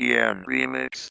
EN Remix.